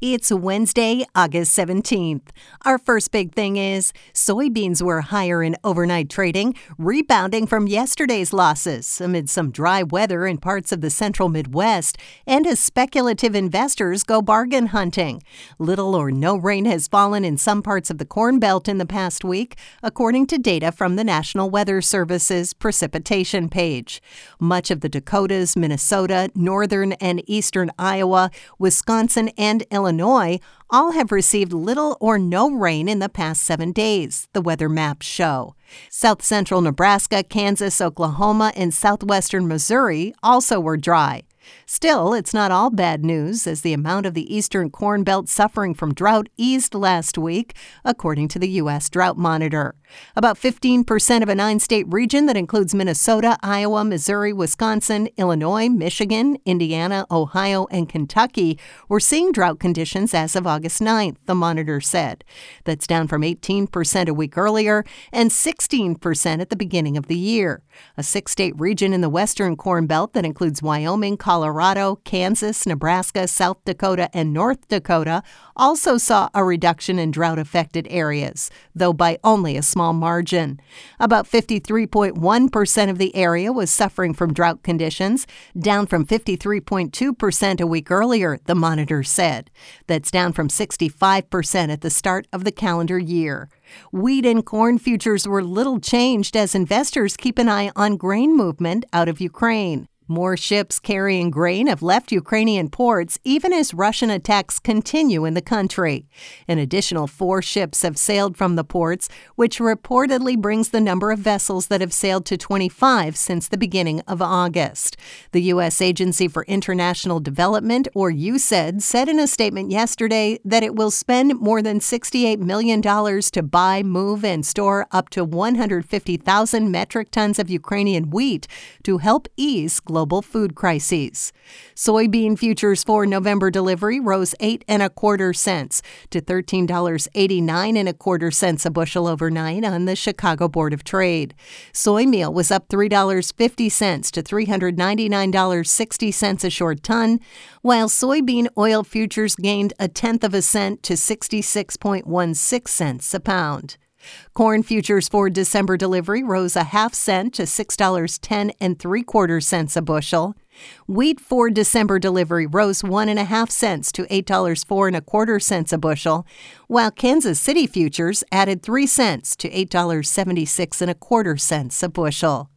It's Wednesday, August 17th. Our first big thing is soybeans were higher in overnight trading, rebounding from yesterday's losses amid some dry weather in parts of the central Midwest and as speculative investors go bargain hunting. Little or no rain has fallen in some parts of the Corn Belt in the past week, according to data from the National Weather Service's precipitation page. Much of the Dakotas, Minnesota, northern and eastern Iowa, Wisconsin, and Illinois Illinois all have received little or no rain in the past seven days, the weather maps show. South central Nebraska, Kansas, Oklahoma, and southwestern Missouri also were dry. Still, it's not all bad news, as the amount of the eastern corn belt suffering from drought eased last week, according to the U.S. Drought Monitor. About 15% of a nine state region that includes Minnesota, Iowa, Missouri, Wisconsin, Illinois, Michigan, Indiana, Ohio, and Kentucky were seeing drought conditions as of August 9th, the monitor said. That's down from 18% a week earlier and 16% at the beginning of the year. A six state region in the western corn belt that includes Wyoming, Colorado, Colorado, Kansas, Nebraska, South Dakota, and North Dakota also saw a reduction in drought affected areas, though by only a small margin. About 53.1% of the area was suffering from drought conditions, down from 53.2% a week earlier, the monitor said. That's down from 65% at the start of the calendar year. Wheat and corn futures were little changed as investors keep an eye on grain movement out of Ukraine. More ships carrying grain have left Ukrainian ports even as Russian attacks continue in the country. An additional four ships have sailed from the ports, which reportedly brings the number of vessels that have sailed to 25 since the beginning of August. The U.S. Agency for International Development, or USAID, said in a statement yesterday that it will spend more than $68 million to buy, move, and store up to 150,000 metric tons of Ukrainian wheat to help ease global global food crises. Soybean futures for November delivery rose eight and a quarter cents to $13.89 and a quarter cents a bushel overnight on the Chicago Board of Trade. Soy meal was up $3.50 to $399.60 a short ton, while soybean oil futures gained a tenth of a cent to 66.16 cents a pound. Corn futures for December delivery rose a half cent to $6.10 and three quarter cents a bushel. Wheat for December delivery rose one and a half cents to eight dollars four and a quarter cents a bushel, while Kansas City futures added three cents to eight dollars seventy six and a quarter cents a bushel.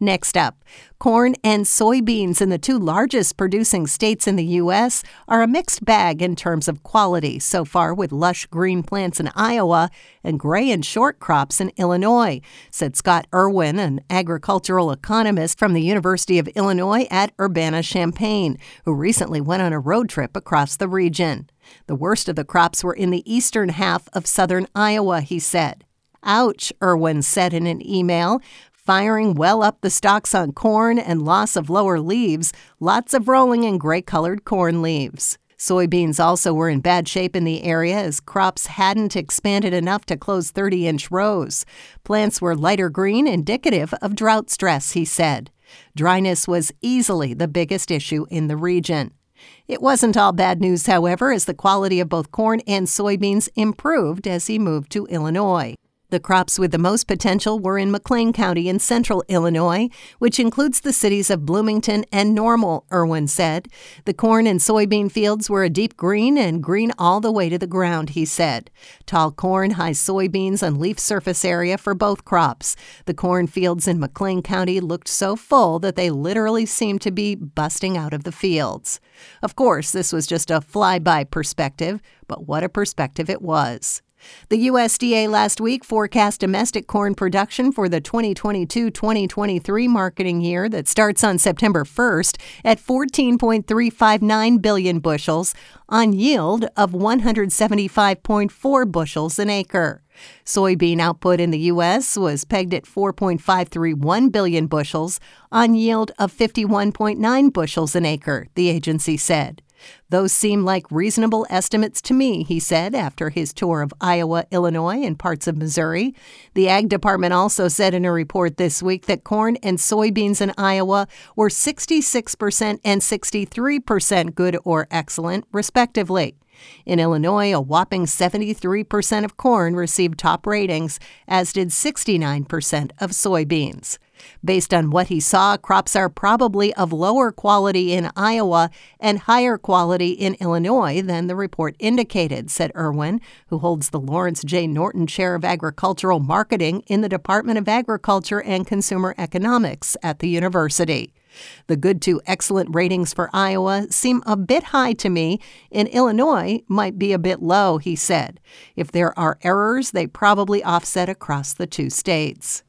Next up, corn and soybeans in the two largest producing states in the U.S. are a mixed bag in terms of quality so far, with lush green plants in Iowa and gray and short crops in Illinois, said Scott Irwin, an agricultural economist from the University of Illinois at Urbana Champaign, who recently went on a road trip across the region. The worst of the crops were in the eastern half of southern Iowa, he said. Ouch, Irwin said in an email firing well up the stalks on corn and loss of lower leaves, lots of rolling and gray colored corn leaves. Soybeans also were in bad shape in the area as crops hadn't expanded enough to close 30 inch rows. Plants were lighter green, indicative of drought stress, he said. Dryness was easily the biggest issue in the region. It wasn't all bad news, however, as the quality of both corn and soybeans improved as he moved to Illinois. The crops with the most potential were in McLean County in central Illinois, which includes the cities of Bloomington and Normal, Irwin said. The corn and soybean fields were a deep green and green all the way to the ground, he said. Tall corn, high soybeans, and leaf surface area for both crops. The corn fields in McLean County looked so full that they literally seemed to be busting out of the fields. Of course, this was just a flyby perspective, but what a perspective it was. The USDA last week forecast domestic corn production for the 2022 2023 marketing year that starts on September 1st at 14.359 billion bushels on yield of 175.4 bushels an acre. Soybean output in the U.S. was pegged at 4.531 billion bushels on yield of 51.9 bushels an acre, the agency said. Those seem like reasonable estimates to me, he said after his tour of Iowa, Illinois, and parts of Missouri. The Ag Department also said in a report this week that corn and soybeans in Iowa were 66% and 63% good or excellent, respectively. In Illinois, a whopping 73% of corn received top ratings, as did 69% of soybeans. Based on what he saw, crops are probably of lower quality in Iowa and higher quality in Illinois than the report indicated, said Irwin, who holds the Lawrence J. Norton Chair of Agricultural Marketing in the Department of Agriculture and Consumer Economics at the university. The good to excellent ratings for Iowa seem a bit high to me. In Illinois, might be a bit low, he said. If there are errors, they probably offset across the two states.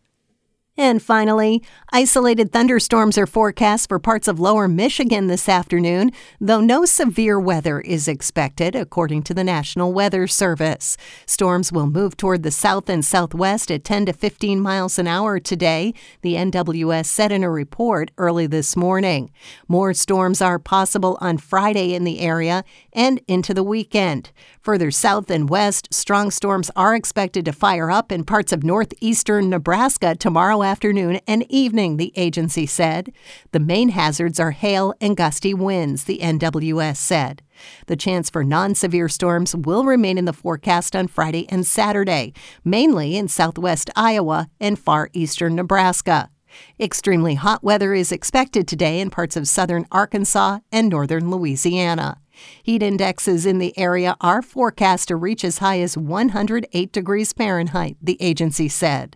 And finally, isolated thunderstorms are forecast for parts of lower Michigan this afternoon, though no severe weather is expected, according to the National Weather Service. Storms will move toward the south and southwest at 10 to 15 miles an hour today, the NWS said in a report early this morning. More storms are possible on Friday in the area and into the weekend. Further south and west, strong storms are expected to fire up in parts of northeastern Nebraska tomorrow afternoon and evening, the agency said. The main hazards are hail and gusty winds, the NWS said. The chance for non severe storms will remain in the forecast on Friday and Saturday, mainly in southwest Iowa and far eastern Nebraska. Extremely hot weather is expected today in parts of southern Arkansas and northern Louisiana. Heat indexes in the area are forecast to reach as high as 108 degrees Fahrenheit, the agency said.